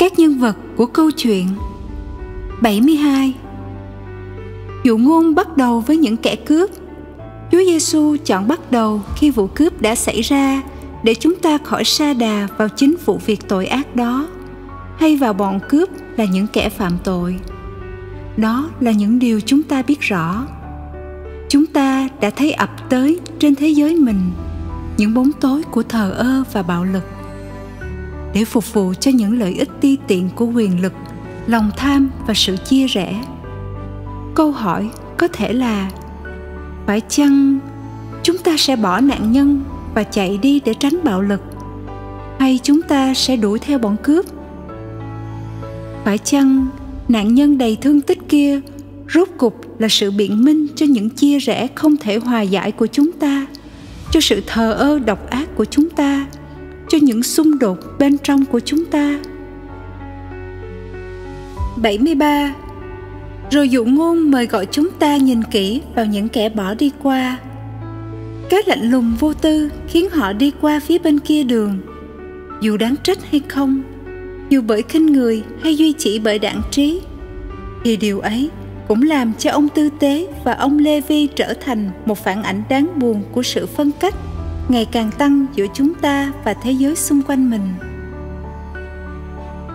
Các nhân vật của câu chuyện 72 Dụ ngôn bắt đầu với những kẻ cướp Chúa Giêsu chọn bắt đầu khi vụ cướp đã xảy ra để chúng ta khỏi sa đà vào chính vụ việc tội ác đó, hay vào bọn cướp là những kẻ phạm tội. Đó là những điều chúng ta biết rõ. Chúng ta đã thấy ập tới trên thế giới mình những bóng tối của thờ ơ và bạo lực để phục vụ cho những lợi ích ti tiện của quyền lực, lòng tham và sự chia rẽ. Câu hỏi có thể là, phải chăng chúng ta sẽ bỏ nạn nhân và chạy đi để tránh bạo lực? Hay chúng ta sẽ đuổi theo bọn cướp? Phải chăng nạn nhân đầy thương tích kia rốt cục là sự biện minh cho những chia rẽ không thể hòa giải của chúng ta, cho sự thờ ơ độc ác của chúng ta? Cho những xung đột bên trong của chúng ta. 73 rồi dụ ngôn mời gọi chúng ta nhìn kỹ vào những kẻ bỏ đi qua. Cái lạnh lùng vô tư khiến họ đi qua phía bên kia đường. Dù đáng trách hay không, dù bởi khinh người hay duy chỉ bởi đảng trí, thì điều ấy cũng làm cho ông tư tế và ông lê vi trở thành một phản ảnh đáng buồn của sự phân cách ngày càng tăng giữa chúng ta và thế giới xung quanh mình.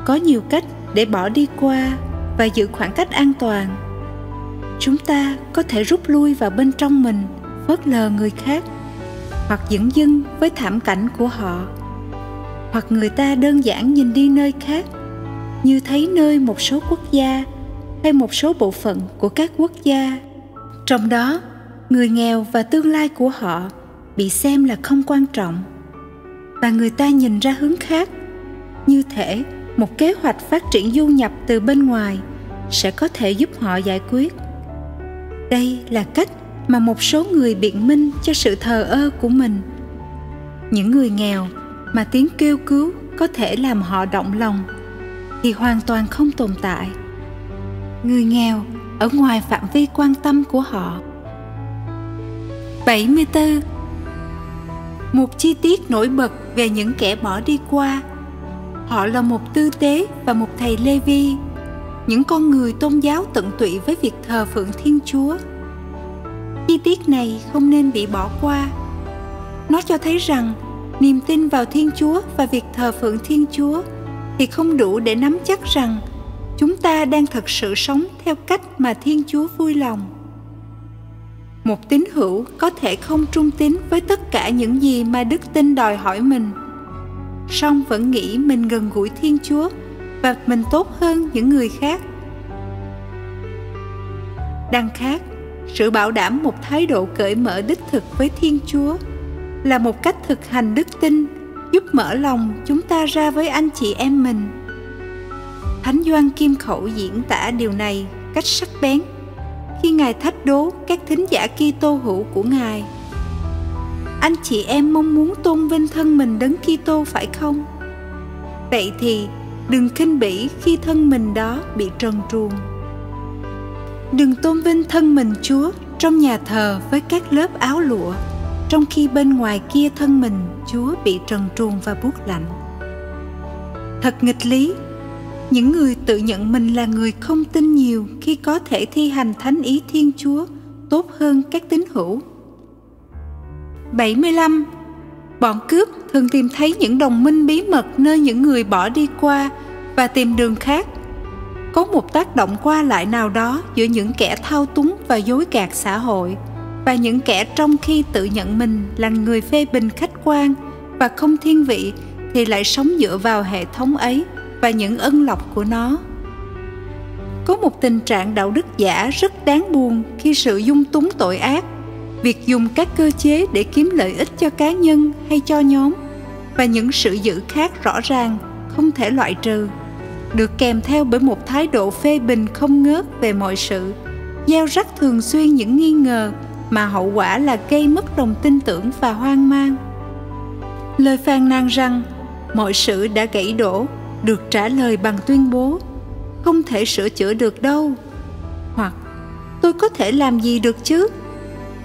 Có nhiều cách để bỏ đi qua và giữ khoảng cách an toàn. Chúng ta có thể rút lui vào bên trong mình, phớt lờ người khác, hoặc dửng dưng với thảm cảnh của họ. Hoặc người ta đơn giản nhìn đi nơi khác, như thấy nơi một số quốc gia hay một số bộ phận của các quốc gia. Trong đó, người nghèo và tương lai của họ bị xem là không quan trọng. Và người ta nhìn ra hướng khác. Như thể một kế hoạch phát triển du nhập từ bên ngoài sẽ có thể giúp họ giải quyết. Đây là cách mà một số người biện minh cho sự thờ ơ của mình. Những người nghèo mà tiếng kêu cứu có thể làm họ động lòng thì hoàn toàn không tồn tại. Người nghèo ở ngoài phạm vi quan tâm của họ. 74 một chi tiết nổi bật về những kẻ bỏ đi qua. Họ là một tư tế và một thầy lê vi những con người tôn giáo tận tụy với việc thờ phượng thiên chúa. Chi tiết này không nên bị bỏ qua. Nó cho thấy rằng niềm tin vào thiên chúa và việc thờ phượng thiên chúa thì không đủ để nắm chắc rằng chúng ta đang thật sự sống theo cách mà thiên chúa vui lòng một tín hữu có thể không trung tín với tất cả những gì mà đức tin đòi hỏi mình. Song vẫn nghĩ mình gần gũi thiên chúa và mình tốt hơn những người khác. Đằng khác, sự bảo đảm một thái độ cởi mở đích thực với thiên chúa là một cách thực hành đức tin, giúp mở lòng chúng ta ra với anh chị em mình. Thánh doan kim khẩu diễn tả điều này cách sắc bén khi ngài thách đố các thính giả Kitô hữu của ngài. Anh chị em mong muốn tôn vinh thân mình đấng Kitô phải không? Vậy thì đừng khinh bỉ khi thân mình đó bị trần truồng. Đừng tôn vinh thân mình chúa trong nhà thờ với các lớp áo lụa, trong khi bên ngoài kia thân mình chúa bị trần truồng và buốt lạnh. Thật nghịch lý những người tự nhận mình là người không tin nhiều khi có thể thi hành thánh ý thiên chúa, tốt hơn các tín hữu. 75 Bọn cướp thường tìm thấy những đồng minh bí mật nơi những người bỏ đi qua và tìm đường khác. Có một tác động qua lại nào đó giữa những kẻ thao túng và dối gạt xã hội và những kẻ trong khi tự nhận mình là người phê bình khách quan và không thiên vị thì lại sống dựa vào hệ thống ấy và những ân lộc của nó. Có một tình trạng đạo đức giả rất đáng buồn khi sự dung túng tội ác, việc dùng các cơ chế để kiếm lợi ích cho cá nhân hay cho nhóm và những sự giữ khác rõ ràng, không thể loại trừ, được kèm theo bởi một thái độ phê bình không ngớt về mọi sự, gieo rắc thường xuyên những nghi ngờ mà hậu quả là gây mất lòng tin tưởng và hoang mang lời phàn nàn rằng, mọi sự đã gãy đổ được trả lời bằng tuyên bố, không thể sửa chữa được đâu. Hoặc, tôi có thể làm gì được chứ?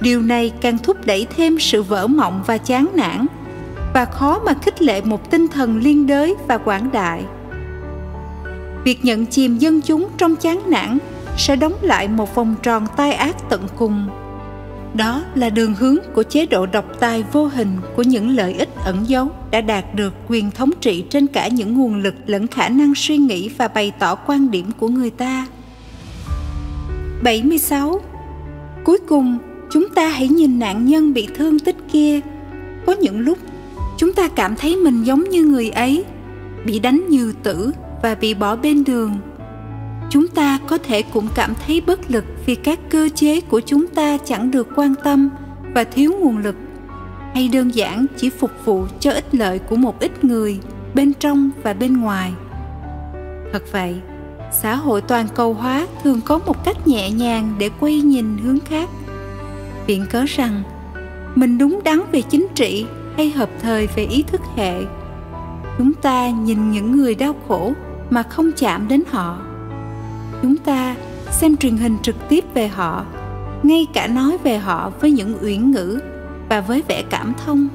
Điều này càng thúc đẩy thêm sự vỡ mộng và chán nản, và khó mà khích lệ một tinh thần liên đới và quảng đại. Việc nhận chìm dân chúng trong chán nản sẽ đóng lại một vòng tròn tai ác tận cùng đó là đường hướng của chế độ độc tài vô hình của những lợi ích ẩn giấu đã đạt được quyền thống trị trên cả những nguồn lực lẫn khả năng suy nghĩ và bày tỏ quan điểm của người ta. 76. Cuối cùng, chúng ta hãy nhìn nạn nhân bị thương tích kia. Có những lúc, chúng ta cảm thấy mình giống như người ấy, bị đánh như tử và bị bỏ bên đường chúng ta có thể cũng cảm thấy bất lực vì các cơ chế của chúng ta chẳng được quan tâm và thiếu nguồn lực. Hay đơn giản chỉ phục vụ cho ích lợi của một ít người bên trong và bên ngoài. Thật vậy, xã hội toàn cầu hóa thường có một cách nhẹ nhàng để quay nhìn hướng khác. Viện cớ rằng, mình đúng đắn về chính trị hay hợp thời về ý thức hệ. Chúng ta nhìn những người đau khổ mà không chạm đến họ chúng ta xem truyền hình trực tiếp về họ, ngay cả nói về họ với những uyển ngữ và với vẻ cảm thông.